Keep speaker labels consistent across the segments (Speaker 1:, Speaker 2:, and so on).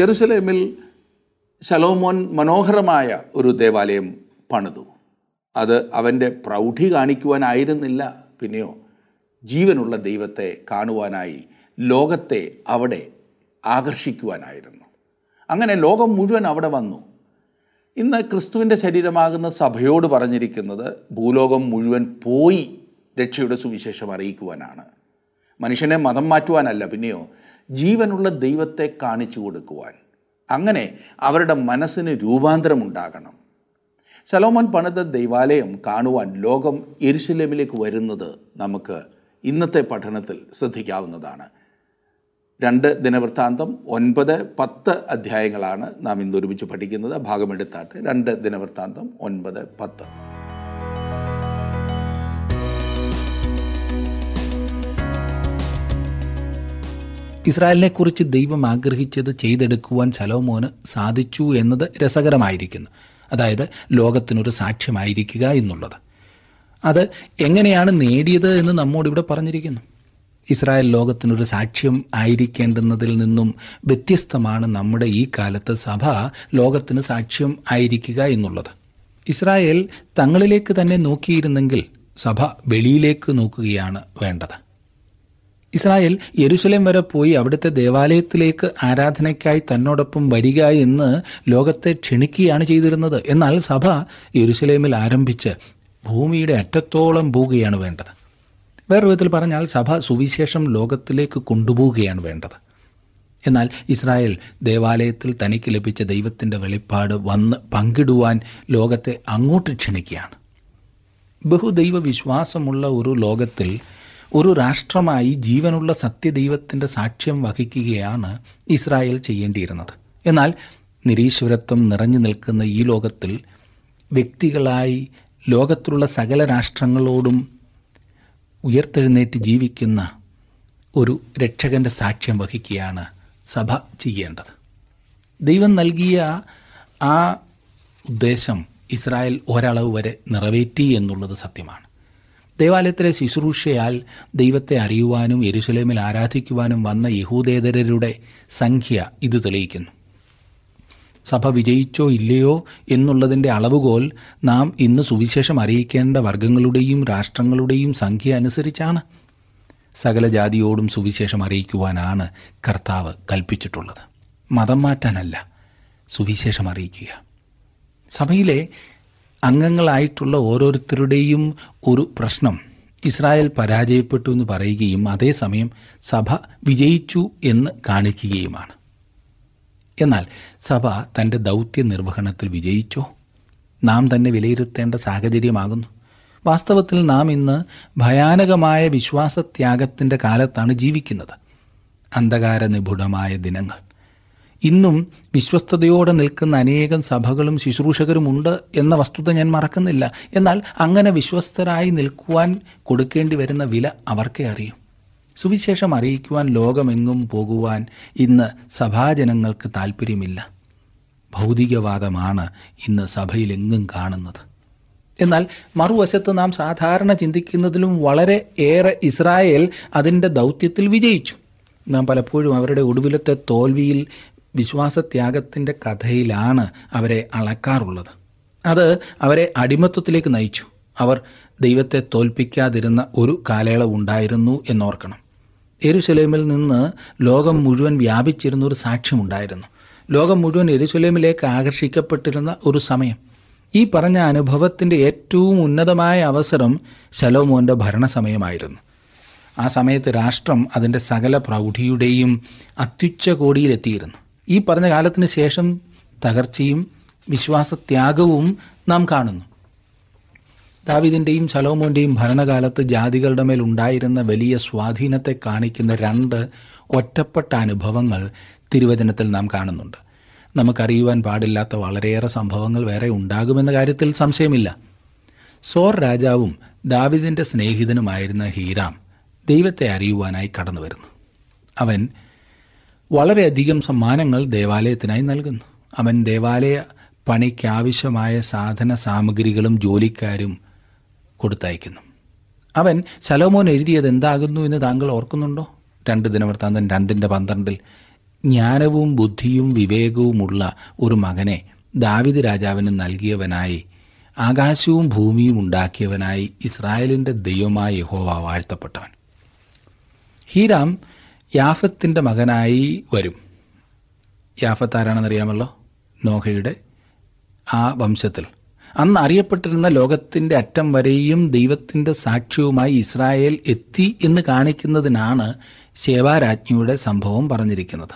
Speaker 1: ജെറുസലേമിൽ ശലോമോൻ മനോഹരമായ ഒരു ദേവാലയം പണിതു. അത് അവന്റെ പ്രൗഢി കാണിക്കുവാനായിരുന്നില്ല പിന്നെയോ ജീവനുള്ള ദൈവത്തെ കാണുവാനായി ലോകത്തെ അവിടെ ആകർഷിക്കുവാനായിരുന്നു. അങ്ങനെ ലോകം മുഴുവൻ അവിടെ വന്നു. ഇന്ന് ക്രിസ്തുവിന്റെ ശരീരമാകുന്ന സഭയോട് പറഞ്ഞിരിക്കുന്നത് ഭൂലോകം മുഴുവൻ പോയി രക്ഷയുടെ സുവിശേഷം അറിയിക്കുവാനാണ്. മനുഷ്യനെ മതം മാറ്റുവാനല്ല പിന്നെയോ ജീവനുള്ള ദൈവത്തെ കാണിച്ചു കൊടുക്കുവാൻ. അങ്ങനെ അവരുടെ മനസ്സിന് രൂപാന്തരമുണ്ടാകണം. സലോമൻ പണിത ദൈവാലയം കാണുവാൻ ലോകം എരുശലേമിലേക്ക് വരുന്നത് നമുക്ക് ഇന്നത്തെ പഠനത്തിൽ ശ്രദ്ധിക്കാവുന്നതാണ്. രണ്ട് ദിനവൃത്താന്തം ഒൻപത് പത്ത് അധ്യായങ്ങളാണ് നാം ഇന്ന് ഒരുമിച്ച് പഠിക്കുന്നത്. ഭാഗമെടുത്താട്ട് രണ്ട് ദിനവൃത്താന്തം ഒൻപത് പത്ത്.
Speaker 2: ഇസ്രായേലിനെക്കുറിച്ച് ദൈവം ആഗ്രഹിച്ചത് ചെയ്തെടുക്കുവാൻ സലോമോന് സാധിച്ചു എന്നത് രസകരമായിരിക്കുന്നു. അതായത് ലോകത്തിനൊരു സാക്ഷ്യമായിരിക്കുക എന്നുള്ളത്. അത് എങ്ങനെയാണ് നേടിയത് എന്ന് നമ്മോടിവിടെ പറഞ്ഞിരിക്കുന്നു. ഇസ്രായേൽ ലോകത്തിനൊരു സാക്ഷ്യം ആയിരിക്കേണ്ടുന്നതിൽ നിന്നും വ്യത്യസ്തമാണ് നമ്മുടെ ഈ കാലത്ത് സഭ ലോകത്തിന് സാക്ഷ്യം ആയിരിക്കുക എന്നുള്ളത്. ഇസ്രായേൽ തങ്ങളിലേക്ക് തന്നെ നോക്കിയിരുന്നെങ്കിൽ സഭ വെളിയിലേക്ക് നോക്കുകയാണ് വേണ്ടത്. ഇസ്രായേൽ യെരുസലേം വരെ പോയി അവിടുത്തെ ദേവാലയത്തിലേക്ക് ആരാധനയ്ക്കായി തന്നോടൊപ്പം വരിക എന്ന് ലോകത്തെ ക്ഷണിക്കുകയാണ് ചെയ്തിരുന്നത്. എന്നാൽ സഭ യെരുസലേമിൽ ആരംഭിച്ച് ഭൂമിയുടെ അറ്റത്തോളം പോവുകയാണ് വേണ്ടത്. വേറൊരു വിധത്തിൽ പറഞ്ഞാൽ സഭ സുവിശേഷം ലോകത്തിലേക്ക് കൊണ്ടുപോവുകയാണ് വേണ്ടത്. എന്നാൽ ഇസ്രായേൽ ദേവാലയത്തിൽ തനിക്ക് ലഭിച്ച ദൈവത്തിന്റെ വെളിപ്പാട് വന്ന് പങ്കിടുവാൻ ലോകത്തെ അങ്ങോട്ട് ക്ഷണിക്കുകയാണ്. ബഹുദൈവ വിശ്വാസമുള്ള ഒരു ലോകത്തിൽ ഒരു രാഷ്ട്രമായി ജീവനുള്ള സത്യദൈവത്തിന്റെ സാക്ഷ്യം വഹിക്കുകയാണ് ഇസ്രായേൽ ചെയ്യേണ്ടിയിരുന്നത്. എന്നാൽ നിരീശ്വരത്വം നിറഞ്ഞു നിൽക്കുന്ന ഈ ലോകത്തിൽ വ്യക്തികളായി ലോകത്തിലുള്ള സകല രാഷ്ട്രങ്ങളോടും ഉയർത്തെഴുന്നേറ്റ് ജീവിക്കുന്ന ഒരു രക്ഷകന്റെ സാക്ഷ്യം വഹിക്കുകയാണ് സഭ ചെയ്യേണ്ടത്. ദൈവം നൽകിയ ആ ഉദ്ദേശം ഇസ്രായേൽ ഒരളവ് വരെ നിറവേറ്റി എന്നുള്ളത് സത്യമാണ്. ദേവാലയത്തിലെ ശുശ്രൂഷയാൽ ദൈവത്തെ അറിയുവാനും എരുസലേമിൽ ആരാധിക്കുവാനും വന്ന യഹൂദേതരരുടെ സംഖ്യ ഇത് തെളിയിക്കുന്നു. സഭ വിജയിച്ചോ ഇല്ലയോ എന്നുള്ളതിന്റെ അളവുകോൽ നാം ഇന്ന് സുവിശേഷം അറിയിക്കേണ്ട വർഗങ്ങളുടെയും രാഷ്ട്രങ്ങളുടെയും സംഖ്യ അനുസരിച്ചാണ്. സകല ജാതിയോടും സുവിശേഷം അറിയിക്കുവാനാണ് കർത്താവ് കൽപ്പിച്ചിട്ടുള്ളത്. മതം മാറ്റാനല്ല സുവിശേഷം അറിയിക്കുക. സഭയിലെ അംഗങ്ങളായിട്ടുള്ള ഓരോരുത്തരുടെയും ഒരു പ്രശ്നം. ഇസ്രായേൽ പരാജയപ്പെട്ടു എന്ന് പറയുകയും അതേസമയം സഭ വിജയിച്ചു എന്ന് കാണിക്കുകയുമാണ്. എന്നാൽ സഭ തന്റെ ദൗത്യ നിർവഹണത്തിൽ വിജയിച്ചോ? നാം തന്നെ വിലയിരുത്തേണ്ട സാഹചര്യമാകുന്നു. വാസ്തവത്തിൽ നാം ഇന്ന് ഭയാനകമായ വിശ്വാസത്യാഗത്തിന്റെ കാലത്താണ് ജീവിക്കുന്നത്. അന്ധകാര നിപുണമായ ദിനങ്ങൾ. ഇന്നും വിശ്വസ്തയോടെ നിൽക്കുന്ന അനേകം സഭകളും ശുശ്രൂഷകരുമുണ്ട് എന്ന വസ്തുത ഞാൻ മറക്കുന്നില്ല. എന്നാൽ അങ്ങനെ വിശ്വസ്തരായി നിൽക്കുവാൻ കൊടുക്കേണ്ടി വരുന്ന വില അവർക്കേ അറിയും. സുവിശേഷം അറിയിക്കുവാൻ ലോകമെങ്ങും പോകുവാൻ ഇന്ന് സഭാജനങ്ങൾക്ക് താല്പര്യമില്ല ഭൗതികവാദമാണ് ഇന്ന് സഭയിലെങ്ങും കാണുന്നത്. എന്നാൽ മറുവശത്ത് നാം സാധാരണ ചിന്തിക്കുന്നതിലും വളരെ ഏറെ ഇസ്രായേൽ അതിന്റെ ദൗത്യത്തിൽ വിജയിച്ചു. നാം പലപ്പോഴും അവരുടെ ഒടുവിലത്തെ തോൽവിയിൽ വിശ്വാസത്യാഗത്തിന്റെ കഥയിലാണ് അവരെ അളക്കാറുള്ളത്. അത് അവരെ അടിമത്വത്തിലേക്ക് നയിച്ചു. അവർ ദൈവത്തെ തോൽപ്പിക്കാതിരുന്ന ഒരു കാലയളവ് ഉണ്ടായിരുന്നു എന്നോർക്കണം. എരുസലേമിൽ നിന്ന് ലോകം മുഴുവൻ വ്യാപിച്ചിരുന്ന ഒരു സാക്ഷ്യമുണ്ടായിരുന്നു. ലോകം മുഴുവൻ എരുസലേമിലേക്ക് ആകർഷിക്കപ്പെട്ടിരുന്ന ഒരു സമയം. ഈ പറഞ്ഞ അനുഭവത്തിന്റെ ഏറ്റവും ഉന്നതമായ അവസരം ശലോമോന്റെ ഭരണസമയമായിരുന്നു. ആ സമയത്ത് രാഷ്ട്രം അതിന്റെ സകല പ്രൗഢിയുടെയും അത്യുച്ച കോടിയിലെത്തിയിരുന്നു ഈ പറഞ്ഞ കാലത്തിന് ശേഷം തകർച്ചയും വിശ്വാസത്യാഗവും നാം കാണുന്നു. ദാവിദിന്റെയും ശലോമോന്റെയും ഭരണകാലത്ത് ജാതികളുടെ മേൽ ഉണ്ടായിരുന്ന വലിയ സ്വാധീനത്തെ കാണിക്കുന്ന രണ്ട് ഒറ്റപ്പെട്ട അനുഭവങ്ങൾ തിരുവചനത്തിൽ നാം കാണുന്നുണ്ട്. നമുക്കറിയുവാൻ പാടില്ലാത്ത വളരെയേറെ സംഭവങ്ങൾ വേറെ ഉണ്ടാകുമെന്ന കാര്യത്തിൽ സംശയമില്ല. സോർ രാജാവും ദാവിദിന്റെ സ്നേഹിതനുമായിരുന്ന ഹീരാം ദൈവത്തെ അറിയുവാനായി കടന്നു വരുന്നു അവൻ വളരെയധികം സമ്മാനങ്ങൾ ദേവാലയത്തിനായി നൽകുന്നു. അവൻ ദേവാലയ പണിക്കാവശ്യമായ സാധന സാമഗ്രികളും ജോലിക്കാരും കൊടുത്തയക്കുന്നു. അവൻ ശലോമോൻ എഴുതിയത് എന്താകുന്നു എന്ന് താങ്കൾ ഓർക്കുന്നുണ്ടോ? രണ്ട് ദിനവൃത്താന്തം രണ്ടിന്റെ പന്ത്രണ്ടിൽ ജ്ഞാനവും ബുദ്ധിയും വിവേകവുമുള്ള ഒരു മകനെ ദാവിദ് രാജാവിന് നൽകിയവനായി ആകാശവും ഭൂമിയും ഉണ്ടാക്കിയവനായി ഇസ്രായേലിന്റെ ദൈവമായ യഹോവ വാഴ്ത്തപ്പെട്ടവൻ. ഹീരാം യാഫത്തിന്റെ മകനായി വരും. യാഫത്ത് ആരാണെന്നറിയാമല്ലോ? നോഹയുടെ ആ വംശത്തിൽ. അന്ന് അറിയപ്പെട്ടിരുന്ന ലോകത്തിന്റെ അറ്റം വരെയും ദൈവത്തിന്റെ സാക്ഷ്യവുമായി ഇസ്രായേൽ എത്തി എന്ന് കാണിക്കുന്നതിനാണ് ശേവാരാജ്ഞിയുടെ സംഭവം പറഞ്ഞിരിക്കുന്നത്.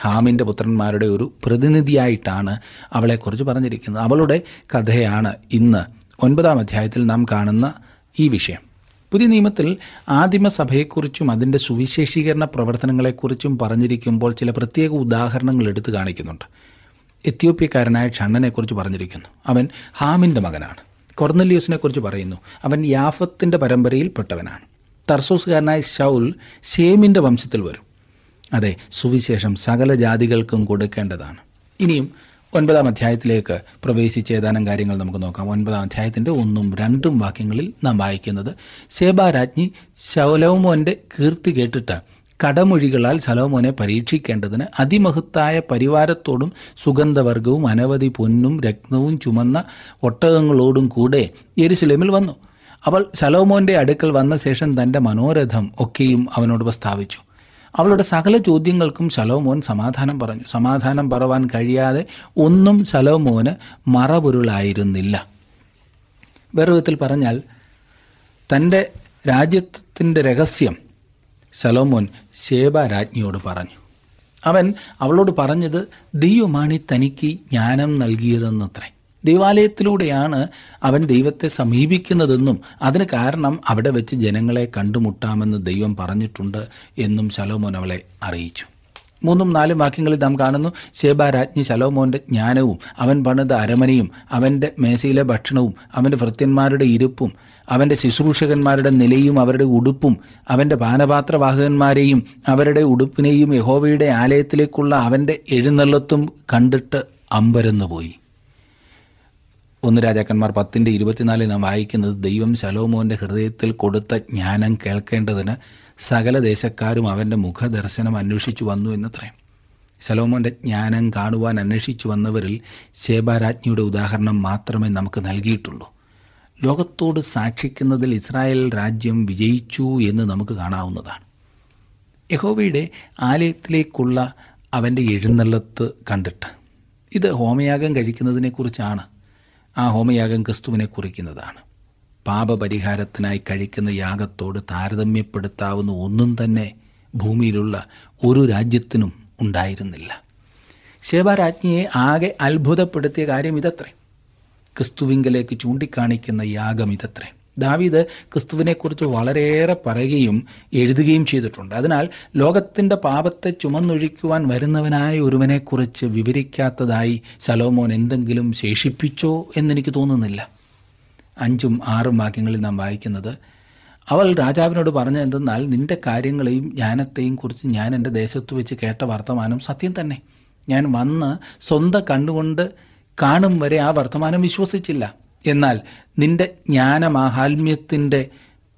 Speaker 2: ഹാമിന്റെ പുത്രന്മാരുടെ ഒരു പ്രതിനിധിയായിട്ടാണ് അവളെക്കുറിച്ച് പറഞ്ഞിരിക്കുന്നത്. അവളുടെ കഥയാണ് ഇന്ന് ഒൻപതാം അധ്യായത്തിൽ നാം കാണുന്ന ഈ വിഷയം. പുതിയ നിയമത്തിൽ ആദിമസഭയെക്കുറിച്ചും അതിന്റെ സുവിശേഷീകരണ പ്രവർത്തനങ്ങളെക്കുറിച്ചും പറഞ്ഞിരിക്കുമ്പോൾ ചില പ്രത്യേക ഉദാഹരണങ്ങൾ എടുത്തു കാണിക്കുന്നുണ്ട്. എത്യോപ്യക്കാരനായ ഷണ്ണനെക്കുറിച്ച് പറഞ്ഞിരിക്കുന്നു. അവൻ ഹാമിന്റെ മകനാണ്. കൊർന്നലിയൂസിനെക്കുറിച്ച് പറയുന്നു. അവൻ യാഫത്തിന്റെ പരമ്പരയിൽപ്പെട്ടവനാണ്. തർസോസുകാരനായ ഷൗൽ ഷേമിന്റെ വംശത്തിൽ വരും. അതെ സുവിശേഷം സകല ജാതികൾക്കും കൊടുക്കേണ്ടതാണ്. ഇനിയും ഒൻപതാം അധ്യായത്തിലേക്ക് പ്രവേശിച്ച ഏതാനും കാര്യങ്ങൾ നമുക്ക് നോക്കാം. ഒൻപതാം അധ്യായത്തിന്റെ ഒന്നും രണ്ടും വാക്യങ്ങളിൽ നാം വായിക്കുന്നത് ശേബാരാജ്ഞി ശൗലോമോന്റെ കീർത്തി കേട്ടിട്ട് കടമൊഴികളാൽ ശലോമോനെ പരീക്ഷിക്കേണ്ടതിന് അതിമഹത്തായ പരിവാരത്തോടും സുഗന്ധവർഗവും അനവധി പൊന്നും രത്നവും ചുമന്ന ഒട്ടകങ്ങളോടും കൂടെ എരുസലേമിൽ വന്നു. അവൾ ശലോമോന്റെ അടുക്കൽ വന്ന ശേഷം തന്റെ മനോരഥം ഒക്കെയും അവനോട് പ്രസ്താവിച്ചു. അവളുടെ സകല ചോദ്യങ്ങൾക്കും ശലോമോൻ സമാധാനം പറഞ്ഞു. സമാധാനം പറവാൻ കഴിയാതെ ഒന്നും ശലോമോന് മറപൊരുളായിരുന്നില്ല. വേറെ വിധത്തിൽ പറഞ്ഞാൽ തന്റെ രാജ്യത്തിന്റെ രഹസ്യം ശലോമോൻ ശേബ രാജ്ഞിയോട് പറഞ്ഞു. അവൻ അവളോട് പറഞ്ഞത് ദൈവമാണ് തനിക്ക് ജ്ഞാനം നൽകിയതെന്നത്രേ. ദൈവാലയത്തിലൂടെയാണ് അവൻ ദൈവത്തെ സമീപിക്കുന്നതെന്നും അതിന് കാരണം അവിടെ വെച്ച് ജനങ്ങളെ കണ്ടുമുട്ടാമെന്ന് ദൈവം പറഞ്ഞിട്ടുണ്ട് എന്നും ശലോമോൻ അവളെ അറിയിച്ചു. മൂന്നും നാലും വാക്യങ്ങളിൽ നാം കാണുന്നു ശേബാരാജ്ഞി ശലോമോന്റെ ജ്ഞാനവും അവൻ പണിത അരമനയും അവന്റെ മേശയിലെ ഭക്ഷണവും അവന്റെ ഭൃത്യന്മാരുടെ ഇരുപ്പും അവന്റെ ശുശ്രൂഷകന്മാരുടെ നിലയും അവരുടെ ഉടുപ്പും അവന്റെ പാനപാത്രവാഹകന്മാരെയും അവരുടെ ഉടുപ്പിനെയും യഹോവയുടെ ആലയത്തിലേക്കുള്ള അവന്റെ എഴുന്നള്ളത്തും കണ്ടിട്ട് അമ്പരന്നുപോയി. ഒന്ന് രാജാക്കന്മാർ പത്തിന്റെ ഇരുപത്തിനാലിൽ നാം വായിക്കുന്നത് ദൈവം ശലോമോന്റെ ഹൃദയത്തിൽ കൊടുത്ത ജ്ഞാനം കേൾക്കേണ്ടതിന് സകല ദേശക്കാരും അവന്റെ മുഖദർശനം അന്വേഷിച്ചു വന്നു എന്നത്രേ. ശലോമോന്റെ ജ്ഞാനം കാണുവാൻ അന്വേഷിച്ചു വന്നവരിൽ ശേബാരാജ്ഞിയുടെ ഉദാഹരണം മാത്രമേ നമുക്ക് നൽകിയിട്ടുള്ളൂ. ലോകത്തോട് സാക്ഷിക്കുന്നതിൽ ഇസ്രായേൽ രാജ്യം വിജയിച്ചു എന്ന് നമുക്ക് കാണാവുന്നതാണ്. യഹോവയുടെ ആലയത്തിലേക്കുള്ള അവന്റെ എഴുന്നള്ളത്ത് കണ്ടിട്ട്. ഇത് ഹോമയാഗം കഴിക്കുന്നതിനെക്കുറിച്ചാണ്. ആ ഹോമയാഗം ക്രിസ്തുവിനെ കുറിക്കുന്നതാണ്. പാപപരിഹാരത്തിനായി കഴിക്കുന്ന യാഗത്തോട് താരതമ്യപ്പെടുത്താവുന്ന ഒന്നും തന്നെ ഭൂമിയിലുള്ള ഒരു രാജ്യത്തിനും ഉണ്ടായിരുന്നില്ല. ശേവാരാജ്ഞിയെ ആകെ അത്ഭുതപ്പെടുത്തിയ കാര്യം ഇതത്രേ. ക്രിസ്തുവിങ്കലേക്ക് ചൂണ്ടിക്കാണിക്കുന്ന യാഗം ഇതത്രേ. ദാവീദ് ക്രിസ്തുവിനെക്കുറിച്ച് വളരെയേറെ പറയുകയും എഴുതുകയും ചെയ്തിട്ടുണ്ട്. അതിനാൽ ലോകത്തിന്റെ പാപത്തെ ചുമന്നൊഴിക്കുവാൻ വരുന്നവനായ ഒരുവനെക്കുറിച്ച് വിവരിക്കാത്തതായി ശലോമോൻ എന്തെങ്കിലും ശേഷിപ്പിച്ചോ എന്നെനിക്ക് തോന്നുന്നില്ല. അഞ്ചും ആറും വാക്യങ്ങളിൽ നാം വായിക്കുന്നത് അവൾ രാജാവിനോട് പറഞ്ഞ എന്തെന്നാൽ നിന്റെ കാര്യങ്ങളെയും ജ്ഞാനത്തെയും കുറിച്ച് ഞാൻ എന്റെ ദേശത്ത് വെച്ച് കേട്ട വർത്തമാനം സത്യം തന്നെ. ഞാൻ വന്ന് സ്വന്തം കണ്ണുകൊണ്ട് കാണും വരെ ആ വർത്തമാനം വിശ്വസിച്ചില്ല. എന്നാൽ നിന്റെ ജ്ഞാനമാഹാത്മ്യത്തിന്റെ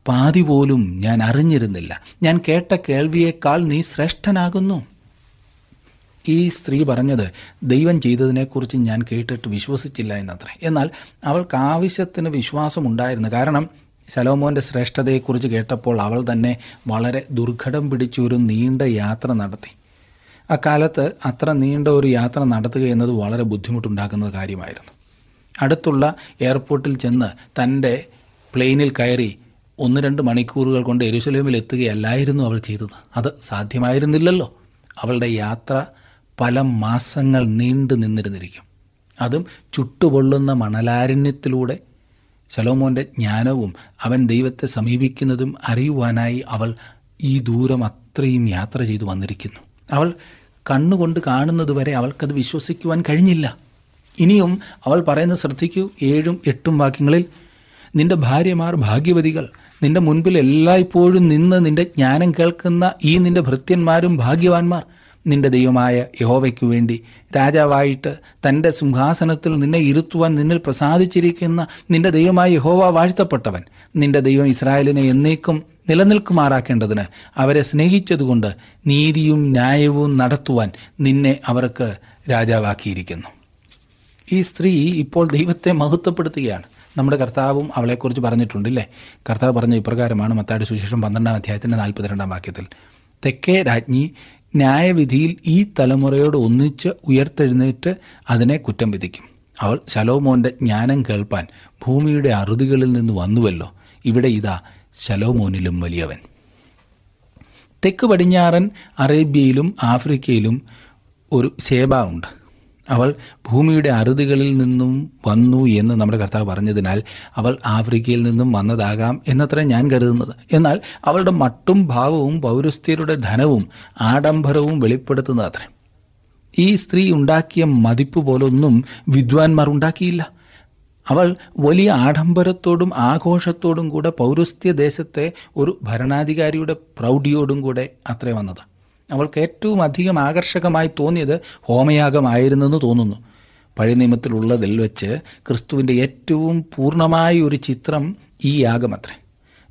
Speaker 2: പാതി പോലും ഞാൻ അറിഞ്ഞിരുന്നില്ല. ഞാൻ കേട്ട കേൾവിയേക്കാൾ നീ ശ്രേഷ്ഠനാകുന്നു. ഈ സ്ത്രീ പറഞ്ഞത് ദൈവം ചെയ്തതിനെക്കുറിച്ച് ഞാൻ കേട്ടിട്ട് വിശ്വസിച്ചില്ല എന്നത്രേ. എന്നാൽ അവൾക്ക് ആവശ്യത്തിന് വിശ്വാസമുണ്ടായിരുന്നു കാരണം ശലോമോന്റെ ശ്രേഷ്ഠതയെക്കുറിച്ച് കേട്ടപ്പോൾ അവൾ തന്നെ വളരെ ദുർഘടം പിടിച്ചൊരു നീണ്ട യാത്ര നടത്തി. അക്കാലത്ത് അത്ര നീണ്ട ഒരു യാത്ര നടത്തുക എന്നത് വളരെ ബുദ്ധിമുട്ടുണ്ടാക്കുന്ന കാര്യമായിരുന്നു. അടുത്തുള്ള എയർപോർട്ടിൽ ചെന്ന് തന്റെ പ്ലെയിനിൽ കയറി ഒന്ന് രണ്ട് മണിക്കൂറുകൾ കൊണ്ട് എരുസലേമിൽ എത്തുകയല്ലായിരുന്നു അവൾ ചെയ്തത്. അത് സാധ്യമായിരുന്നില്ലല്ലോ. അവളുടെ യാത്ര പല മാസങ്ങൾ നീണ്ടു നിന്നിരുന്നിരിക്കും. അതും ചുട്ടുപൊള്ളുന്ന മണലാരണ്യത്തിലൂടെ. ശലോമോന്റെ ജ്ഞാനവും അവൻ ദൈവത്തെ സമീപിക്കുന്നതും അറിയുവാനായി അവൾ ഈ ദൂരം അത്രയും യാത്ര ചെയ്തു വന്നിരിക്കുന്നു. അവൾ കണ്ണുകൊണ്ട് കാണുന്നതുവരെ അവൾക്കത് വിശ്വസിക്കുവാൻ കഴിഞ്ഞില്ല. ഇനിയും അവൾ പറയുന്നത് ശ്രദ്ധിക്കൂ. ഏഴും എട്ടും വാക്യങ്ങളിൽ നിന്റെ ഭാര്യമാർ ഭാഗ്യവതികൾ. നിന്റെ മുൻപിൽ എല്ലായ്പ്പോഴും നിന്ന് നിന്റെ ജ്ഞാനം കേൾക്കുന്ന ഈ നിന്റെ ഭൃത്യന്മാരും ഭാഗ്യവാന്മാർ. നിന്റെ ദൈവമായ യഹോവയ്ക്കു വേണ്ടി രാജാവായിട്ട് തന്റെ സിംഹാസനത്തിൽ നിന്നെ ഇരുത്തുവാൻ നിന്നിൽ പ്രസാദിച്ചിരിക്കുന്ന നിന്റെ ദൈവമായ യഹോവ വാഴ്ത്തപ്പെട്ടവൻ. നിന്റെ ദൈവം ഇസ്രായേലിനെ എന്നേക്കും നിലനിൽക്കുമാറാക്കേണ്ടതിന് അവരെ സ്നേഹിച്ചതുകൊണ്ട് നീതിയും ന്യായവും നടത്തുവാൻ നിന്നെ അവർക്ക് രാജാവാക്കിയിരിക്കുന്നു. ഈ സ്ത്രീ ഇപ്പോൾ ദൈവത്തെ മഹത്വപ്പെടുത്തുകയാണ്. നമ്മുടെ കർത്താവും അവളെക്കുറിച്ച് പറഞ്ഞിട്ടുണ്ടല്ലേ? കർത്താവ് പറഞ്ഞ ഇപ്രകാരമാണ് മത്താടി സുശേഷം പന്ത്രണ്ടാം അധ്യായത്തിന്റെ നാൽപ്പത്തിരണ്ടാം വാക്യത്തിൽ. തെക്കേ രാജ്ഞി ന്യായവിധിയിൽ ഈ തലമുറയോട് ഒന്നിച്ച് ഉയർത്തെഴുന്നേറ്റ് അതിനെ കുറ്റം വിധിക്കും. അവൾ ശലോമോന്റെ ജ്ഞാനം കേൾപ്പാൻ ഭൂമിയുടെ അറുതികളിൽ നിന്ന് വന്നുവല്ലോ. ഇവിടെ ഇതാ ശലോമോനിലും വലിയവൻ. തെക്ക് പടിഞ്ഞാറൻ അറേബ്യയിലും ആഫ്രിക്കയിലും ഒരു ശേബ ഉണ്ട്. അവൾ ഭൂമിയുടെ അറുതികളിൽ നിന്നും വന്നു എന്ന് നമ്മുടെ കർത്താവ് പറഞ്ഞതിനാൽ അവൾ ആഫ്രിക്കയിൽ നിന്നും വന്നതാകാം എന്നത്ര ഞാൻ കരുതുന്നത്. എന്നാൽ അവളുടെ മട്ടും ഭാവവും പൗരസ്ത്യരുടെ ധനവും ആഡംബരവും വെളിപ്പെടുത്തുന്നത് അത്രേ. ഈ സ്ത്രീ ഉണ്ടാക്കിയ മതിപ്പ് പോലൊന്നും വിദ്വാൻമാർ ഉണ്ടാക്കിയില്ല. അവൾ വലിയ ആഡംബരത്തോടും ആഘോഷത്തോടും കൂടെ പൗരസ്ത്യ ദേശത്തെ ഒരു ഭരണാധികാരിയുടെ പ്രൗഢിയോടും കൂടെ അത്രേ വന്നത്. അവൾക്ക് ഏറ്റവും അധികം ആകർഷകമായി തോന്നിയത് ഹോമയാഗമായിരുന്നെന്ന് തോന്നുന്നു. പഴയ നിയമത്തിലുള്ളതിൽ വെച്ച് ക്രിസ്തുവിന്റെ ഏറ്റവും പൂർണമായ ഒരു ചിത്രം ഈ യാഗമത്രേ.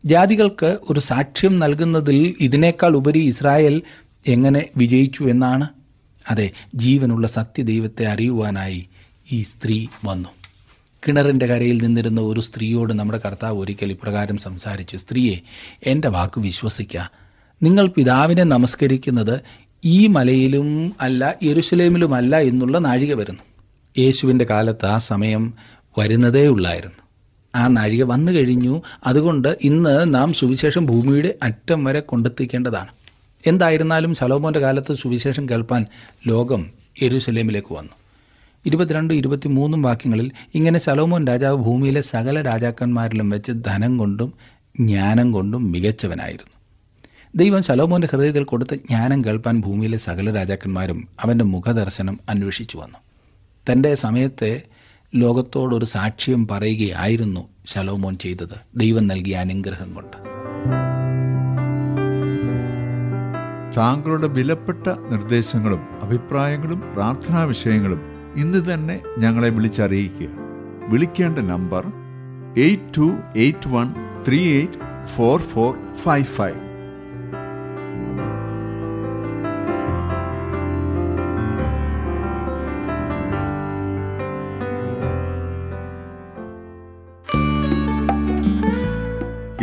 Speaker 2: ജാതികൾക്ക് ഒരു സാക്ഷ്യം നൽകുന്നതിൽ ഇതിനേക്കാൾ ഉപരി ഇസ്രായേൽ എങ്ങനെ വിജയിച്ചു എന്നാണ്? അതെ ജീവനുള്ള സത്യദൈവത്തെ അറിയുവാനായി ഈ സ്ത്രീ വന്നു. കിണറിന്റെ കരയിൽ നിന്നിരുന്ന ഒരു സ്ത്രീയോട് നമ്മുടെ കർത്താവ് ഒരിക്കൽ ഇപ്രകാരം സംസാരിച്ചു സ്ത്രീയെ എന്റെ വാക്ക് വിശ്വസിക്കുക നിങ്ങൾ പിതാവിനെ നമസ്കരിക്കുന്നത് ഈ മലയിലും അല്ല യെരുസലേമിലുമല്ല എന്നുള്ള നാഴിക വരുന്നു. യേശുവിന്റെ കാലത്ത് ആ സമയം വരുന്നതേ ഉള്ളായിരുന്നു. ആ നാഴിക വന്നു കഴിഞ്ഞു. അതുകൊണ്ട് ഇന്ന് നാം സുവിശേഷം ഭൂമിയുടെ അറ്റം വരെ കൊണ്ടെത്തിക്കേണ്ടതാണ്. എന്തായിരുന്നാലും ശലോമോന്റെ കാലത്ത് സുവിശേഷം കേൾപ്പാൻ ലോകം യെരുസലേമിലേക്ക് വന്നു. ഇരുപത്തിരണ്ട് ഇരുപത്തിമൂന്നും വാക്യങ്ങളിൽ ഇങ്ങനെ സലോമോൻ രാജാവ് ഭൂമിയിലെ സകല രാജാക്കന്മാരിലും വെച്ച് ധനം കൊണ്ടും ജ്ഞാനം കൊണ്ടും മികച്ചവനായിരുന്നു. ദൈവം ശലോമോന്റെ ഹൃദയത്തിൽ കൊടുത്ത ജ്ഞാനം കേൾപ്പാൻ ഭൂമിയിലെ സകല രാജാക്കന്മാരും അവന്റെ മുഖദർശനം അന്വേഷിച്ചു വന്നു. തന്റെ സമയത്തെ ലോകത്തോടൊരു സാക്ഷ്യം പറയുകയായിരുന്നു ശലോമോൻ ചെയ്തത്. ദൈവം നൽകിയ അനുഗ്രഹം കൊണ്ട്.
Speaker 3: താങ്കളുടെ വിലപ്പെട്ട നിർദ്ദേശങ്ങളും അഭിപ്രായങ്ങളും പ്രാർത്ഥനാ വിഷയങ്ങളും ഇന്ന് തന്നെ ഞങ്ങളെ വിളിച്ചറിയിക്കുക. വിളിക്കേണ്ട number eight two eight one three eight four four five five.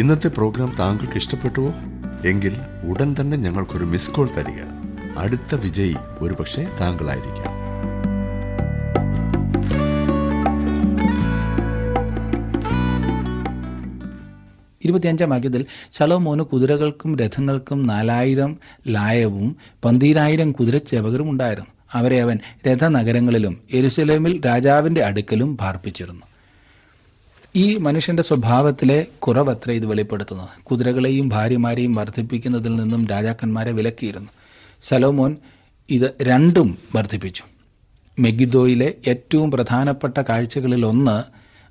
Speaker 4: ഇന്നത്തെ പ്രോഗ്രാം താങ്കൾക്ക് ഇഷ്ടപ്പെട്ടുവോ? എങ്കിൽ ഉടൻ തന്നെ ഞങ്ങൾക്കൊരു മിസ് കോൾ തരിക. അടുത്ത വിജയി ഒരുപക്ഷെ താങ്കളായിരിക്കാം.
Speaker 2: ഇരുപത്തിയഞ്ചാം വാക്യത്തിൽ ശലോമോന് കുതിരകൾക്കും രഥങ്ങൾക്കും നാലായിരം ലായവും പന്തീരായിരം കുതിരച്ചേവകരും ഉണ്ടായിരുന്നു. അവരെ അവൻ രഥനഗരങ്ങളിലും എരുസലേമിൽ രാജാവിന്റെ അടുക്കലും പാർപ്പിച്ചിരുന്നു. ഈ മനുഷ്യന്റെ സ്വഭാവത്തിലെ കുറവത്ര ഇത് വെളിപ്പെടുത്തുന്നത്. കുതിരകളെയും ഭാര്യമാരെയും വർദ്ധിപ്പിക്കുന്നതിൽ നിന്നും രാജാക്കന്മാരെ വിലക്കിയിരുന്നു. സലോമോൻ ഇത് രണ്ടും വർദ്ധിപ്പിച്ചു മെഗിദോയിലെ ഏറ്റവും പ്രധാനപ്പെട്ട കാഴ്ചകളിൽ ഒന്ന്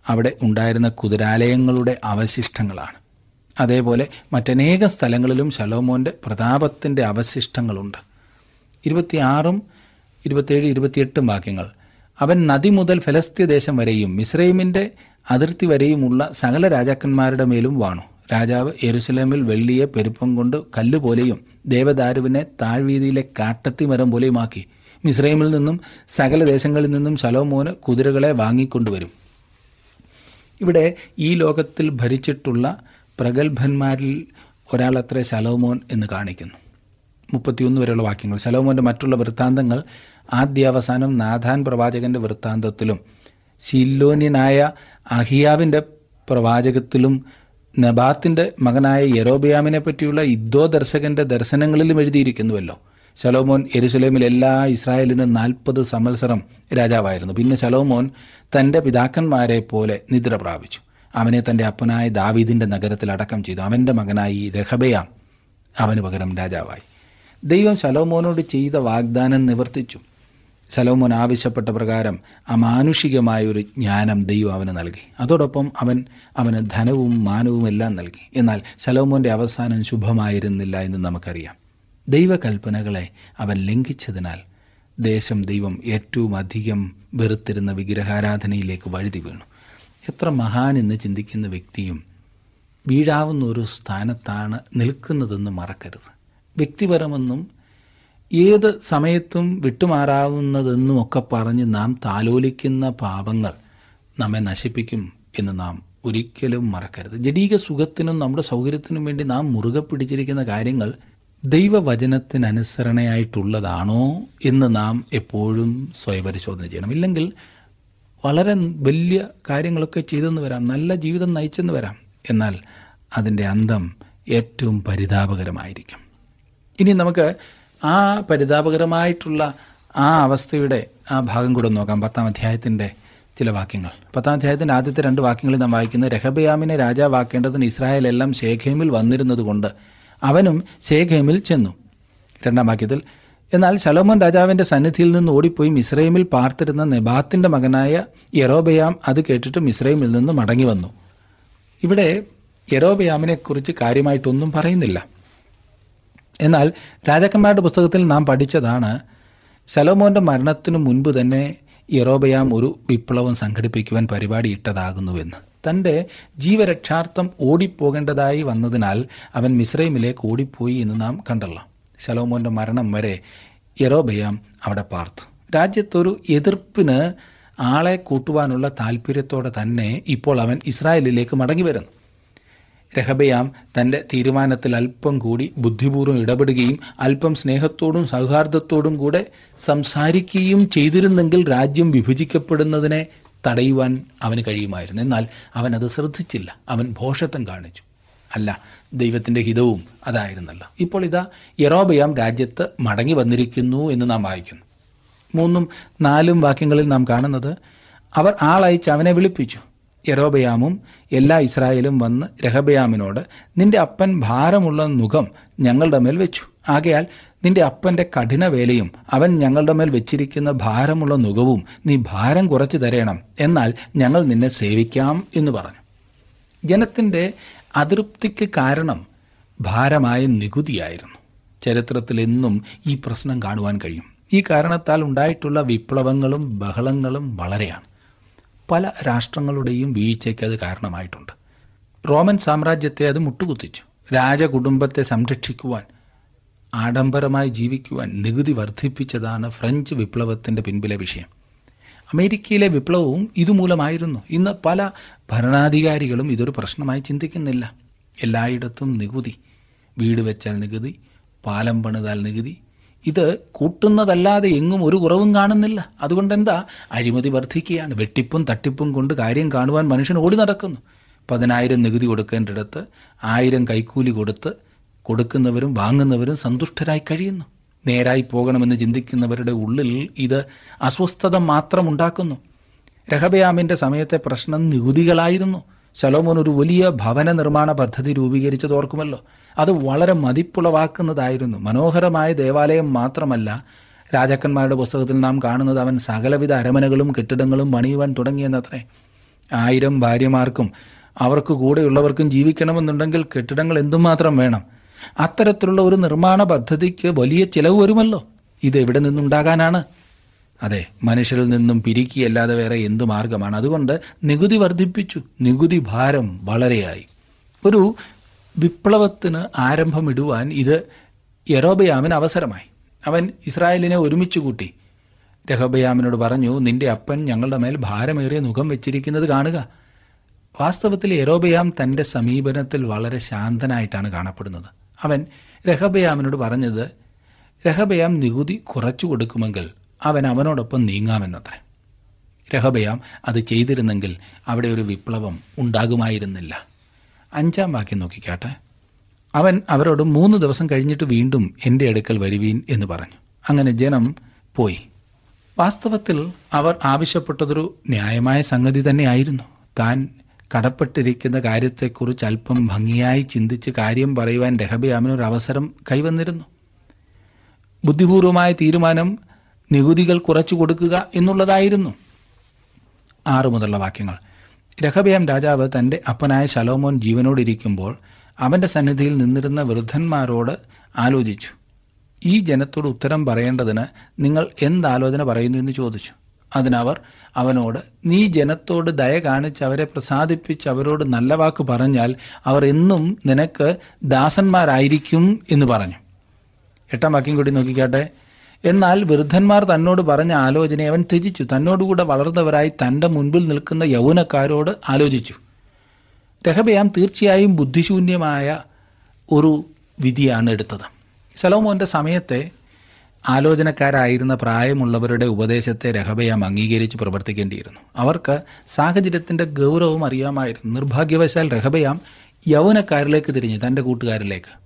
Speaker 2: അവിടെ ഉണ്ടായിരുന്ന കുതിരാലയങ്ങളുടെ അവശിഷ്ടങ്ങളാണ്. അതേപോലെ മറ്റനേക സ്ഥലങ്ങളിലും ശലോമോന്റെ പ്രതാപത്തിന്റെ അവശിഷ്ടങ്ങളുണ്ട്. ഇരുപത്തിയാറും ഇരുപത്തേഴ് ഇരുപത്തിയെട്ടും വാക്യങ്ങൾ. അവൻ നദി മുതൽ ഫലസ്തീ ദേശം വരെയും മിസ്രൈമിന്റെ അതിർത്തി വരെയുമുള്ള സകല രാജാക്കന്മാരുടെ മേലും വാണു. രാജാവ് യെരുസലേമിൽ വെള്ളിയെ പെരുപ്പം കൊണ്ട് കല്ലുപോലെയും ദേവദാരുവിനെ താഴ്വീതിയിലെ കാട്ടത്തി മരം പോലെയുമാക്കി മിസ്രൈമിൽ നിന്നും സകല ദേശങ്ങളിൽ നിന്നും ശലോമോന് കുതിരകളെ വാങ്ങിക്കൊണ്ടുവരും. ഇവിടെ ഈ ലോകത്തിൽ ഭരിച്ചിട്ടുള്ള പ്രഗത്ഭന്മാരിൽ ഒരാളത്രേ ശലോമോൻ എന്ന് കാണിക്കുന്നു. മുപ്പത്തിയൊന്ന് വരെയുള്ള വാക്യങ്ങൾ. ശലോമോന്റെ മറ്റുള്ള വൃത്താന്തങ്ങൾ ആദ്യാവസാനം നാഥാൻ പ്രവാചകന്റെ വൃത്താന്തത്തിലും ശില്ലോന്യനായ അഹിയാവിന്റെ പ്രവാചകത്തിലും നബാത്തിന്റെ മകനായ യരോബിയാമിനെ പറ്റിയുള്ള ഇദ്ദോ ദർശകന്റെ ദർശനങ്ങളിലും എഴുതിയിരിക്കുന്നുവല്ലോ. ശലോമോൻ എരുസലേമിൽ എല്ലാ ഇസ്രായേലിനും നാൽപ്പത് സംവത്സരം രാജാവായിരുന്നു. പിന്നെ ശലോമോൻ തന്റെ പിതാക്കന്മാരെ പോലെ നിദ്ര പ്രാപിച്ചു. അവനെ തന്റെ അപ്പനായ ദാവീദിന്റെ നഗരത്തിൽ അടക്കം ചെയ്തു. അവന്റെ മകനായി രഹബയാം അവന് പകരം രാജാവായി. ദൈവം ശലോമോനോട് ചെയ്ത വാഗ്ദാനം നിവർത്തിച്ചു. ശലോമോൻ ആവശ്യപ്പെട്ട പ്രകാരം അമാനുഷികമായ ഒരു ജ്ഞാനം ദൈവം അവന് നൽകി. അതോടൊപ്പം അവൻ അവന് ധനവും മാനവും എല്ലാം നൽകി. എന്നാൽ ശലോമോന്റെ അവസാനം ശുഭമായിരുന്നില്ല എന്ന് നമുക്കറിയാം. ദൈവകൽപ്പനകളെ അവൻ ലംഘിച്ചതിനാൽ ദേശം ദൈവം ഏറ്റവും അധികം വെറുത്തിരുന്ന വിഗ്രഹാരാധനയിലേക്ക് വഴുതി വീണു. എത്ര മഹാൻ എന്ന് ചിന്തിക്കുന്ന വ്യക്തിയും വീഴാവുന്ന ഒരു സ്ഥാനത്താണ് നിൽക്കുന്നതെന്ന് മറക്കരുത്. വ്യക്തിപരമെന്നും ഏത് സമയത്തും വിട്ടുമാറാവുന്നതെന്നും ഒക്കെ പറഞ്ഞ് നാം താലോലിക്കുന്ന പാപങ്ങൾ നമ്മെ നശിപ്പിക്കും എന്ന് നാം ഒരിക്കലും മറക്കരുത്. ജഡീക സുഖത്തിനും നമ്മുടെ സൗകര്യത്തിനും വേണ്ടി നാം മുറുകെ പിടിച്ചിരിക്കുന്ന കാര്യങ്ങൾ ദൈവവചനത്തിനനുസരണയായിട്ടുള്ളതാണോ എന്ന് നാം എപ്പോഴും സ്വയപരിശോധന ചെയ്യണം. ഇല്ലെങ്കിൽ വളരെ വലിയ കാര്യങ്ങളൊക്കെ ചെയ്തെന്ന് വരാം നല്ല ജീവിതം നയിച്ചെന്ന് വരാം. എന്നാൽ അതിന്റെ അന്തം ഏറ്റവും പരിതാപകരമായിരിക്കും. ഇനി നമുക്ക് ആ പരിതാപകരമായിട്ടുള്ള ആ അവസ്ഥയുടെ ആ ഭാഗം കൂടെ നോക്കാം. പത്താം അധ്യായത്തിന്റെ ചില വാക്യങ്ങൾ. പത്താം അധ്യായത്തിന്റെ ആദ്യത്തെ രണ്ട് വാക്യങ്ങളിൽ നാം വായിക്കുന്നത് രഹബയാമിനെ രാജാവാക്കേണ്ടതിന് ഇസ്രായേൽ എല്ലാം ശേഖേമിൽ വന്നിരുന്നത് കൊണ്ട് അവനും ശേഖേമിൽ ചെന്നു. രണ്ടാം വാക്യത്തിൽ എന്നാൽ ശലോമോൻ രാജാവിന്റെ സന്നിധിയിൽ നിന്ന് ഓടിപ്പോയി മിസ്രൈമിൽ പാർത്തിരുന്ന നെബാത്തിന്റെ മകനായ യറോബയാം അത് കേട്ടിട്ട് മിസ്രൈമിൽ നിന്ന് മടങ്ങി വന്നു. ഇവിടെ യറോബയാമിനെക്കുറിച്ച് കാര്യമായിട്ടൊന്നും പറയുന്നില്ല. എന്നാൽ രാജാക്കന്മാരുടെ പുസ്തകത്തിൽ നാം പഠിച്ചതാണ് ശലോമോന്റെ മരണത്തിനു മുൻപ് തന്നെ യറോബയാം ഒരു വിപ്ലവം സംഘടിപ്പിക്കുവാൻ പരിപാടി പരിപാടിയിട്ടതാകുന്നുവെന്ന്. തന്റെ ജീവരക്ഷാർത്ഥം ഓടിപ്പോകേണ്ടതായി വന്നതിനാൽ അവൻ മിസ്രൈമിലേക്ക് ഓടിപ്പോയി എന്ന് നാം കണ്ടല്ലോ. ശലോമോന്റെ മരണം വരെ യറോബയാം അവിടെ പാർത്തു. രാജ്യത്തൊരു എതിർപ്പിന് ആളെ കൂട്ടുവാനുള്ള താല്പര്യത്തോടെ തന്നെ ഇപ്പോൾ അവൻ ഇസ്രായേലിലേക്ക് മടങ്ങി വരുന്നു. രഹബയാം തന്റെ തീരുമാനത്തിൽ അല്പം കൂടി ബുദ്ധിപൂർവം ഇടപെടുകയും അല്പം സ്നേഹത്തോടും സൗഹാർദ്ദത്തോടും കൂടെ സംസാരിക്കുകയും ചെയ്തിരുന്നെങ്കിൽ രാജ്യം വിഭജിക്കപ്പെടുന്നതിനെ തടയുവാൻ അവന് കഴിയുമായിരുന്നു. എന്നാൽ അവൻ അത് ശ്രദ്ധിച്ചില്ല. അവൻ ഭോഷത്വം കാണിച്ചു. അല്ല ദൈവത്തിന്റെ ഹിതവും അതായിരുന്നല്ലോ. ഇപ്പോൾ ഇതാ യറോബയാം രാജ്യത്ത് മടങ്ങി വന്നിരിക്കുന്നു എന്ന് നാം വായിക്കുന്നു. മൂന്നും നാലും വാക്യങ്ങളിൽ നാം കാണുന്നത് അവർ ആളയച്ച് അവനെ വിളിപ്പിച്ചു. യറോബയാമും എല്ലാ ഇസ്രായേലും വന്ന് രഹബയാമിനോട് നിന്റെ അപ്പൻ ഭാരമുള്ള നുഖം ഞങ്ങളുടെ മേൽ വെച്ചു. ആകയാൽ നിന്റെ അപ്പന്റെ കഠിനവേലയും അവൻ ഞങ്ങളുടെ മേൽ വെച്ചിരിക്കുന്ന ഭാരമുള്ള നുഖവും നീ ഭാരം കുറച്ച് തരണം. എന്നാൽ ഞങ്ങൾ നിന്നെ സേവിക്കാം എന്ന് പറഞ്ഞു. ജനത്തിന്റെ അതൃപ്തിക്ക് കാരണം ഭാരമായ നികുതിയായിരുന്നു. ചരിത്രത്തിൽ എന്നും ഈ പ്രശ്നം കാണുവാൻ കഴിയും. ഈ കാരണത്താൽ ഉണ്ടായിട്ടുള്ള വിപ്ലവങ്ങളും ബഹളങ്ങളും വളരെയാണ്. പല രാഷ്ട്രങ്ങളുടെയും വീഴ്ചയ്ക്ക് അത് കാരണമായിട്ടുണ്ട്. റോമൻ സാമ്രാജ്യത്തെ അത് മുട്ടുകുത്തിച്ചു. രാജകുടുംബത്തെ സംരക്ഷിക്കുവാൻ ആഡംബരമായി ജീവിക്കുവാൻ നികുതി വർദ്ധിപ്പിച്ചതാണ് ഫ്രഞ്ച് വിപ്ലവത്തിന്റെ പിൻപിലെ വിഷയം. അമേരിക്കയിലെ വിപ്ലവവും ഇതുമൂലമായിരുന്നു. ഇന്ന് പല ഭരണാധികാരികളും ഇതൊരു പ്രശ്നമായി ചിന്തിക്കുന്നില്ല. എല്ലായിടത്തും നികുതി വീട് വെച്ചാൽ നികുതി പാലം പണിതാൽ നികുതി ഇത് കൂട്ടുന്നതല്ലാതെ എങ്ങും ഒരു കുറവും കാണുന്നില്ല. അതുകൊണ്ട് എന്താ അഴിമതി വർദ്ധിക്കുകയാണ്. വെട്ടിപ്പും തട്ടിപ്പും കൊണ്ട് കാര്യം കാണുവാൻ മനുഷ്യൻ ഓടി നടക്കുന്നു. പതിനായിരം നികുതി കൊടുക്കേണ്ടിടത്ത് ആയിരം കൈക്കൂലി കൊടുത്ത് കൊടുക്കുന്നവരും വാങ്ങുന്നവരും സന്തുഷ്ടരായി കഴിയുന്നു. നേരായി പോകണമെന്ന് ചിന്തിക്കുന്നവരുടെ ഉള്ളിൽ ഇത് അസ്വസ്ഥത മാത്രം ഉണ്ടാക്കുന്നു. രഹബയാമിന്റെ സമയത്തെ പ്രശ്നം നികുതികളായിരുന്നു. ശലോമോൻ ഒരു വലിയ ഭവന നിർമ്മാണ പദ്ധതി രൂപീകരിച്ചത് ഓർക്കുമല്ലോ അത് വളരെ മതിപ്പുളവാക്കുന്നതായിരുന്നു. മനോഹരമായ ദേവാലയം മാത്രമല്ല രാജാക്കന്മാരുടെ പുസ്തകത്തിൽ നാം കാണുന്നത് അവൻ സകലവിധ അരമനകളും കെട്ടിടങ്ങളും പണിയുവാൻ തുടങ്ങിയെന്നത്രേ. ആയിരം ഭാര്യമാർക്കും അവർക്ക് കൂടെയുള്ളവർക്കും ജീവിക്കണമെന്നുണ്ടെങ്കിൽ കെട്ടിടങ്ങൾ എന്തുമാത്രം വേണം? അത്തരത്തിലുള്ള ഒരു നിർമ്മാണ പദ്ധതിക്ക് വലിയ ചിലവ് വരുമല്ലോ. ഇത് എവിടെ നിന്നുണ്ടാകാനാണ്? അതെ മനുഷ്യരിൽ നിന്നും പിരിക്കിയല്ലാതെ വേറെ എന്തു മാർഗമാണ്? അതുകൊണ്ട് നികുതി വർദ്ധിപ്പിച്ചു. നികുതി ഭാരം വളരെയായി. ഒരു വിപ്ലവത്തിന് ആരംഭമിടുവാൻ ഇത് യറോബയാമിന് അവസരമായി. അവൻ ഇസ്രായേലിനെ ഒരുമിച്ച് കൂട്ടി. രഹബയാമിനോട് പറഞ്ഞു നിന്റെ അപ്പൻ ഞങ്ങളുടെ മേൽ ഭാരമേറിയ മുഖം വെച്ചിരിക്കുന്നത് കാണുക. വാസ്തവത്തിൽ യറോബയാം തന്റെ സമീപനത്തിൽ വളരെ ശാന്തനായിട്ടാണ് കാണപ്പെടുന്നത്. അവൻ രഹബയാമിനോട് പറഞ്ഞത് രഹബയാം നികുതി കുറച്ചു കൊടുക്കുമെങ്കിൽ അവൻ അവനോടൊപ്പം നീങ്ങാമെന്നത്രേ. രഹബയാം അത് ചെയ്തിരുന്നെങ്കിൽ അവിടെ ഒരു വിപ്ലവം ഉണ്ടാകുമായിരുന്നില്ല. അഞ്ചാം വാക്യം നോക്കിക്കാട്ടെ അവൻ അവരോട് മൂന്ന് ദിവസം കഴിഞ്ഞിട്ട് വീണ്ടും എന്റെ അടുക്കൽ വരുവീൻ എന്ന് പറഞ്ഞു. അങ്ങനെ ജനം പോയി. വാസ്തവത്തിൽ അവർ ആവശ്യപ്പെട്ടതൊരു ന്യായമായ സംഗതി തന്നെയായിരുന്നു. താൻ കടപ്പെട്ടിരിക്കുന്ന കാര്യത്തെക്കുറിച്ച് അല്പം ഭംഗിയായി ചിന്തിച്ച് കാര്യം പറയുവാൻ രഹബിയാമിനൊരു അവസരം കൈവന്നിരുന്നു. ബുദ്ധിപൂർവമായ തീരുമാനം നികുതികൾ കുറച്ചു കൊടുക്കുക എന്നുള്ളതായിരുന്നു. ആറു മുതലുള്ള വാക്യങ്ങൾ. രഹബയാം രാജാവ് തന്റെ അപ്പനായ ശലോമോൻ ജീവനോടിരിക്കുമ്പോൾ അവന്റെ സന്നിധിയിൽ നിന്നിരുന്ന വൃദ്ധന്മാരോട് ആലോചിച്ചു. ഈ ജനത്തോട് ഉത്തരം പറയേണ്ടതിന് നിങ്ങൾ എന്താലോചന പറയുന്നു എന്ന് ചോദിച്ചു. അതിനവർ അവനോട് നീ ജനത്തോട് ദയ കാണിച്ച് അവരെ പ്രസാദിപ്പിച്ച് അവരോട് നല്ല വാക്ക് പറഞ്ഞാൽ അവർ എന്നും നിനക്ക് ദാസന്മാരായിരിക്കും എന്ന് പറഞ്ഞു. എട്ടാം വാക്യം കൂടി നോക്കിക്കാട്ടെ. എന്നാൽ വൃദ്ധന്മാർ തന്നോട് പറഞ്ഞ ആലോചനയെ അവൻ ത്യജിച്ചു. തന്നോടുകൂടെ വളർന്നവരായി തന്റെ മുൻപിൽ നിൽക്കുന്ന യൗവനക്കാരോട് ആലോചിച്ചു. രഹബയാം തീർച്ചയായും ബുദ്ധിശൂന്യമായ ഒരു വിധിയാണ് എടുത്തത്. സലോമോന്റെ സമയത്തെ ആലോചനക്കാരായിരുന്ന പ്രായമുള്ളവരുടെ ഉപദേശത്തെ രഹബയാം അംഗീകരിച്ച് പ്രവർത്തിക്കേണ്ടിയിരുന്നു. അവർക്ക് സാഹചര്യത്തിന്റെ ഗൗരവം അറിയാമായിരുന്നു. നിർഭാഗ്യവശാൽ രഹബയാം യൗവനക്കാരിലേക്ക് തിരിഞ്ഞു തന്റെ കൂട്ടുകാരിലേക്ക്.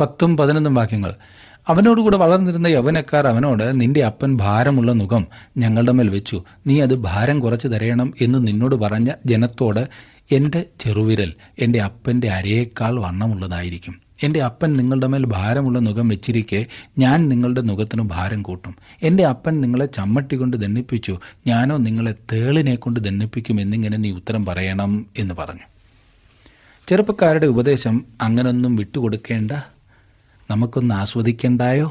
Speaker 2: പത്തും പതിനൊന്നും വാക്യങ്ങൾ. അവനോടുകൂടെ വളർന്നിരുന്ന യൗവനക്കാർ അവനോട് നിന്റെ അപ്പൻ ഭാരമുള്ള മുഖം ഞങ്ങളുടെ മേൽ വെച്ചു. നീ അത് ഭാരം കുറച്ച് തരയണം എന്ന് നിന്നോട് പറഞ്ഞ ജനത്തോട് എന്റെ ചെറുവിരൽ എന്റെ അപ്പന്റെ അരയേക്കാൾ വണ്ണമുള്ളതായിരിക്കും. എന്റെ അപ്പൻ നിങ്ങളുടെ മേൽ ഭാരമുള്ള മുഖം വെച്ചിരിക്കെ ഞാൻ നിങ്ങളുടെ മുഖത്തിന് ഭാരം കൂട്ടും. എന്റെ അപ്പൻ നിങ്ങളെ ചമ്മട്ടി കൊണ്ട് ദണ്ണിപ്പിച്ചു. ഞാനോ നിങ്ങളെ തേളിനെ കൊണ്ട് ദണ്ണിപ്പിക്കും എന്നിങ്ങനെ നീ ഉത്തരം പറയണം എന്ന് പറഞ്ഞു. ചെറുപ്പക്കാരുടെ ഉപദേശം അങ്ങനൊന്നും വിട്ടുകൊടുക്കേണ്ട നമുക്കൊന്ന് ആസ്വദിക്കണ്ടായോ?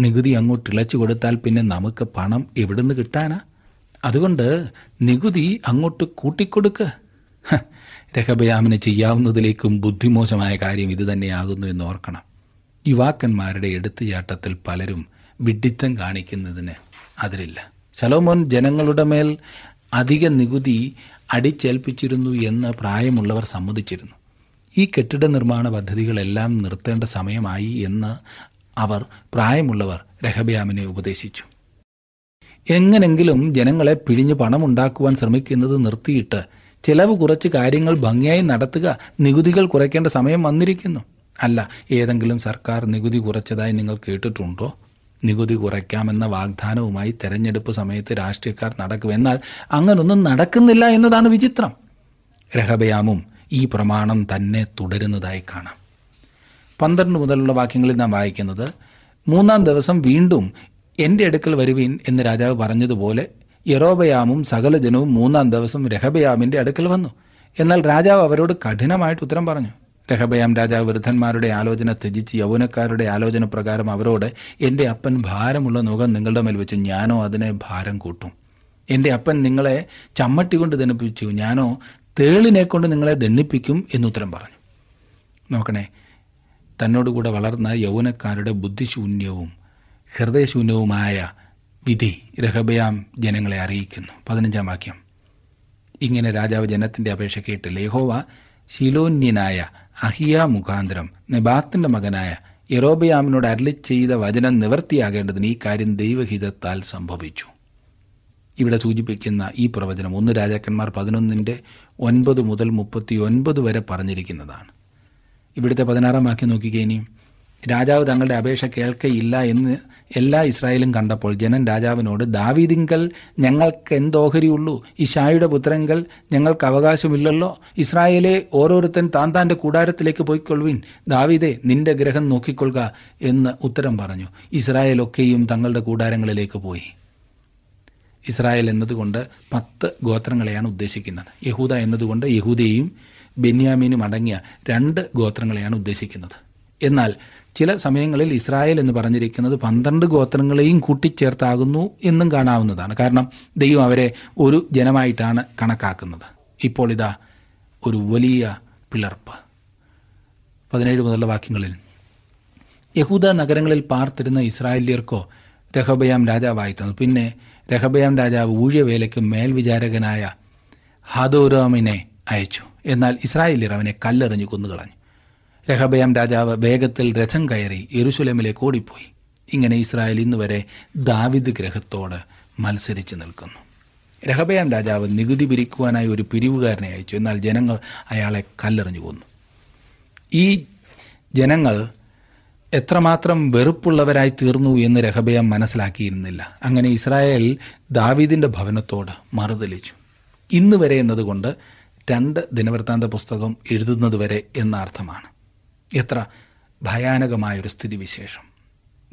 Speaker 2: നികുതി അങ്ങോട്ട് ഇളച്ചു കൊടുത്താൽ പിന്നെ നമുക്ക് പണം എവിടുന്ന് കിട്ടാനാ? അതുകൊണ്ട് നികുതി അങ്ങോട്ട് കൂട്ടിക്കൊടുക്ക്. രഹബയാമിന് ചെയ്യാവുന്നതിലേക്കും ബുദ്ധിമോശമായ കാര്യം ഇത് തന്നെയാകുന്നു എന്ന് ഓർക്കണം. യുവാക്കന്മാരുടെ എടുത്തുചാട്ടത്തിൽ പലരും വിഡിത്തം കാണിക്കുന്നതിന് അതിരില്ല ശലോമോൻ ജനങ്ങളുടെ മേൽ അധിക നികുതി അടിച്ചേൽപ്പിച്ചിരുന്നു എന്ന് പ്രായമുള്ളവർ സമ്മതിച്ചിരുന്നു. ഈ കെട്ടിട നിർമ്മാണ പദ്ധതികളെല്ലാം നിർത്തേണ്ട സമയമായി എന്ന് അവർ പ്രായമുള്ളവർ രഹബ്യാമിനെ ഉപദേശിച്ചു. എങ്ങനെങ്കിലും ജനങ്ങളെ പിഴിഞ്ഞ് പണമുണ്ടാക്കുവാൻ ശ്രമിക്കുന്നത് നിർത്തിയിട്ട് ചിലവ് കുറച്ച് കാര്യങ്ങൾ ഭംഗിയായി നടത്തുക നികുതികൾ കുറയ്ക്കേണ്ട സമയം വന്നിരിക്കുന്നു. അല്ല ഏതെങ്കിലും സർക്കാർ നികുതി കുറച്ചതായി നിങ്ങൾ കേട്ടിട്ടുണ്ടോ? നികുതി കുറയ്ക്കാമെന്ന വാഗ്ദാനവുമായി തെരഞ്ഞെടുപ്പ് സമയത്ത് രാഷ്ട്രീയക്കാർ നടക്കും എന്നാൽ അങ്ങനൊന്നും നടക്കുന്നില്ല എന്നതാണ് വിചിത്രം. രഹബയാമും ഈ പ്രമാണം തന്നെ തുടരുന്നതായി കാണാം. പന്ത്രണ്ട് മുതലുള്ള വാക്യങ്ങളിൽ നാം വായിക്കുന്നത് മൂന്നാം ദിവസം വീണ്ടും എന്റെ അടുക്കൽ വരുവീൻ എന്ന് രാജാവ് പറഞ്ഞതുപോലെ യറോബയാമും സകല ജനവും മൂന്നാം ദിവസം രഹബയാമിന്റെ അടുക്കൽ വന്നു. എന്നാൽ രാജാവ് അവരോട് കഠിനമായിട്ട് ഉത്തരം പറഞ്ഞു. രഹബയാം രാജാവ് വൃദ്ധന്മാരുടെ ആലോചന ത്യജിച്ച് യൗവനക്കാരുടെ ആലോചന പ്രകാരം അവരോട് എന്റെ അപ്പൻ ഭാരമുള്ള നുകം നിങ്ങളുടെ മേൽ വെച്ചു ഞാനോ അതിനെ ഭാരം കൂട്ടും. എന്റെ അപ്പൻ നിങ്ങളെ ചമ്മട്ടി കൊണ്ട് ധനിപ്പിച്ചു ഞാനോ തേളിനെ കൊണ്ട് നിങ്ങളെ ദണ്ണിപ്പിക്കും എന്നുത്തരം പറഞ്ഞു. നോക്കണേ തന്നോടുകൂടെ വളർന്ന യൗവനക്കാരുടെ ബുദ്ധിശൂന്യവും ഹൃദയശൂന്യവുമായ വിധി രഹബയാം ജനങ്ങളെ അറിയിക്കുന്നു. പതിനഞ്ചാം വാക്യം. ഇങ്ങനെ രാജാവ് ജനത്തിന്റെ അപേക്ഷ കേട്ട് ലേഹോവ ശിലോന്യനായ അഹിയ മുഖാന്തരം നെബാത്തിന്റെ മകനായ യറോബയാമിനോട് അരളി ചെയ്ത വചനം നിവർത്തിയാകേണ്ടതിന് ഈ കാര്യം ദൈവഹിതത്താൽ സംഭവിച്ചു. ഇവിടെ സൂചിപ്പിക്കുന്ന ഈ പ്രവചനം ഒന്ന് രാജാക്കന്മാർ പതിനൊന്നിന്റെ ഒൻപത് മുതൽ മുപ്പത്തി ഒൻപത് വരെ പറഞ്ഞിരിക്കുന്നതാണ്. ഇവിടുത്തെ പതിനാറാം വാക്യം നോക്കിക്കേ ഇനി. രാജാവ് തങ്ങളുടെ അപേക്ഷ കേൾക്കയില്ല എന്ന് എല്ലാ ഇസ്രായേലും കണ്ടപ്പോൾ ജനൻ രാജാവിനോട് ദാവീദിങ്കൽ ഞങ്ങൾക്ക് എന്തോഹരിയുള്ളൂ? ഇഷായുടെ പുത്രങ്കൽ ഞങ്ങൾക്ക് അവകാശമില്ലല്ലോ? ഇസ്രായേലെ ഓരോരുത്തൻ താൻ താന്റെ കൂടാരത്തിലേക്ക് പോയിക്കൊള്ളുവിൻ. ദാവീദേ നിന്റെ ഗ്രഹം നോക്കിക്കൊള്ളുക എന്ന് ഉത്തരം പറഞ്ഞു. ഇസ്രായേലൊക്കെയും തങ്ങളുടെ കൂടാരങ്ങളിലേക്ക് പോയി. ഇസ്രായേൽ എന്നതുകൊണ്ട് പത്ത് ഗോത്രങ്ങളെയാണ് ഉദ്ദേശിക്കുന്നത്. യഹൂദ എന്നതുകൊണ്ട് യഹൂദയും ബെന്യാമീനും അടങ്ങിയ രണ്ട് ഗോത്രങ്ങളെയാണ് ഉദ്ദേശിക്കുന്നത്. എന്നാൽ ചില സമയങ്ങളിൽ ഇസ്രായേൽ എന്ന് പറഞ്ഞിരിക്കുന്നത് പന്ത്രണ്ട് ഗോത്രങ്ങളെയും കൂട്ടിച്ചേർത്താകുന്നു എന്നും കാണാവുന്നതാണ്. കാരണം ദൈവം അവരെ ഒരു ജനമായിട്ടാണ് കണക്കാക്കുന്നത്. ഇപ്പോൾ ഇതാ ഒരു വലിയ പിളർപ്പ്. പതിനേഴ് മുതലുള്ള വാക്യങ്ങളിൽ യഹൂദ നഗരങ്ങളിൽ പാർത്തിരുന്ന ഇസ്രായേലിയർക്കോ രഹബയാം രാജാവായി തന്നു. പിന്നെ രഹബയാം രാജാവ് ഊഴിയവേലയ്ക്ക് മേൽവിചാരകനായ ഹദോറാമിനെ അയച്ചു. എന്നാൽ ഇസ്രായേലിയർ അവനെ കല്ലെറിഞ്ഞു കൊന്നുകളഞ്ഞു. രഹബയാം രാജാവ് വേഗത്തിൽ രഥം കയറി യെരുസലേമിലേക്ക് ഓടിപ്പോയി ഇങ്ങനെ ഇസ്രായേൽ ഇന്ന് വരെ ദാവിദ് ഗ്രഹത്തോട് മത്സരിച്ച് നിൽക്കുന്നു. രഹബയാം രാജാവ് നികുതി പിരിക്കുവാനായി ഒരു പിരിവുകാരനെ അയച്ചു. എന്നാൽ ജനങ്ങൾ അയാളെ കല്ലെറിഞ്ഞു കൊന്നു. ഈ ജനങ്ങൾ എത്രമാത്രം വെറുപ്പുള്ളവരായി തീർന്നു എന്ന് രഹബയം മനസ്സിലാക്കിയിരുന്നില്ല. അങ്ങനെ ഇസ്രായേൽ ദാവീദിന്റെ ഭവനത്തോട് മറുതലിച്ചു ഇന്ന് വരെ എന്നതുകൊണ്ട് രണ്ട് ദിനവൃത്താന്ത പുസ്തകം എഴുതുന്നത് വരെ എന്ന അർത്ഥമാണ്. എത്ര ഭയാനകമായൊരു സ്ഥിതിവിശേഷം.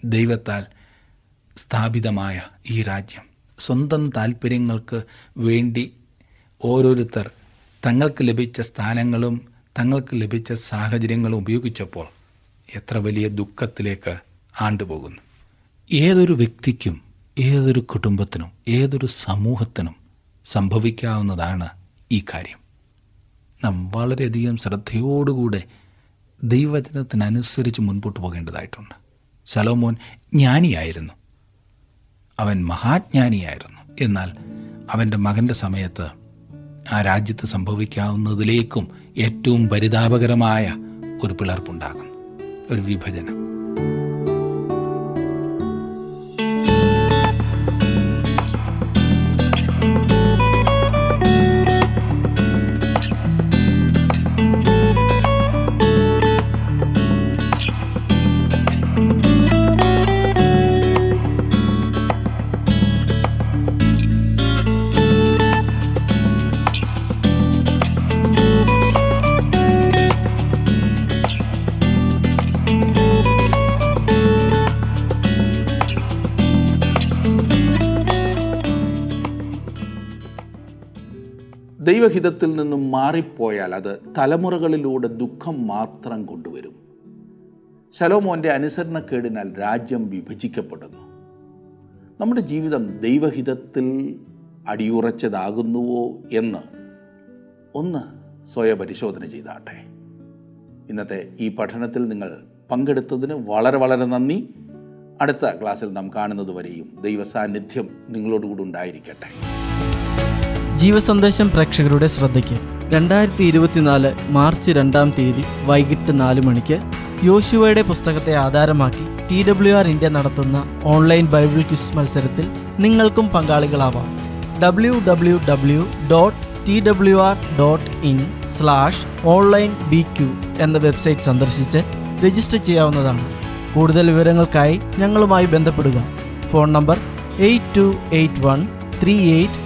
Speaker 2: ദൈവത്താൽ സ്ഥാപിതമായ ഈ രാജ്യം സ്വന്തം താല്പര്യങ്ങൾക്ക് വേണ്ടി ഓരോരുത്തർ തങ്ങൾക്ക് ലഭിച്ച സ്ഥാനങ്ങളും തങ്ങൾക്ക് ലഭിച്ച സാഹചര്യങ്ങളും ഉപയോഗിച്ചപ്പോൾ എത്ര വലിയ ദുഃഖത്തിലേക്ക് ആണ്ടുപോകുന്നു. ഏതൊരു വ്യക്തിക്കും ഏതൊരു കുടുംബത്തിനും ഏതൊരു സമൂഹത്തിനും സംഭവിക്കാവുന്നതാണ് ഈ കാര്യം. നാം വളരെയധികം ശ്രദ്ധയോടുകൂടെ ദൈവവചനത്തിനനുസരിച്ച് മുൻപോട്ട് പോകേണ്ടതായിട്ടുണ്ട്. ശലോമോൻ ജ്ഞാനിയായിരുന്നു. അവൻ മഹാജ്ഞാനിയായിരുന്നു. എന്നാൽ അവന്റെ മകന്റെ സമയത്ത് ആ രാജ്യത്ത് സംഭവിക്കാവുന്നതിലേക്കും ഏറ്റവും പരിതാപകരമായ ഒരു പിളർപ്പുണ്ടാകുന്നു. ഒരു വിഭജനം.
Speaker 1: മാറിപ്പോയാൽ അത് തലമുറകളിലൂടെ ദുഃഖം മാത്രം കൊണ്ടുവരും. ശലോമോന്റെ അനുസരണക്കേടിനാൽ രാജ്യം വിഭജിക്കപ്പെടുന്നു. നമ്മുടെ ജീവിതം ദൈവഹിതത്തിൽ അടിയുറച്ചതാകുന്നുവോ എന്ന് ഒന്ന് സ്വയപരിശോധന ചെയ്താട്ടെ. ഇന്നത്തെ ഈ പഠനത്തിൽ നിങ്ങൾ പങ്കെടുത്തതിന് വളരെ വളരെ നന്ദി. അടുത്ത ക്ലാസ്സിൽ നാം കാണുന്നത് വരെയും ദൈവസാന്നിധ്യം നിങ്ങളോടുകൂടി ഉണ്ടായിരിക്കട്ടെ.
Speaker 5: ജീവസന്ദേശം പ്രേക്ഷകരുടെ ശ്രദ്ധയ്ക്ക്. രണ്ടായിരത്തി ഇരുപത്തിനാല് മാർച്ച് രണ്ടാം തീയതി വൈകിട്ട് നാല് മണിക്ക് യോശുവയുടെ പുസ്തകത്തെ ആധാരമാക്കി ടി ഡബ്ല്യു ആർ ഇന്ത്യ നടത്തുന്ന ഓൺലൈൻ ബൈബിൾ ക്വിസ് മത്സരത്തിൽ നിങ്ങൾക്കും പങ്കാളികളാവാം. W W W dot T W R dot in slash online B Q എന്ന വെബ്സൈറ്റ് സന്ദർശിച്ച് രജിസ്റ്റർ ചെയ്യാവുന്നതാണ്. കൂടുതൽ വിവരങ്ങൾക്കായി ഞങ്ങളുമായി ബന്ധപ്പെടുക. Phone number eight two eight one three eight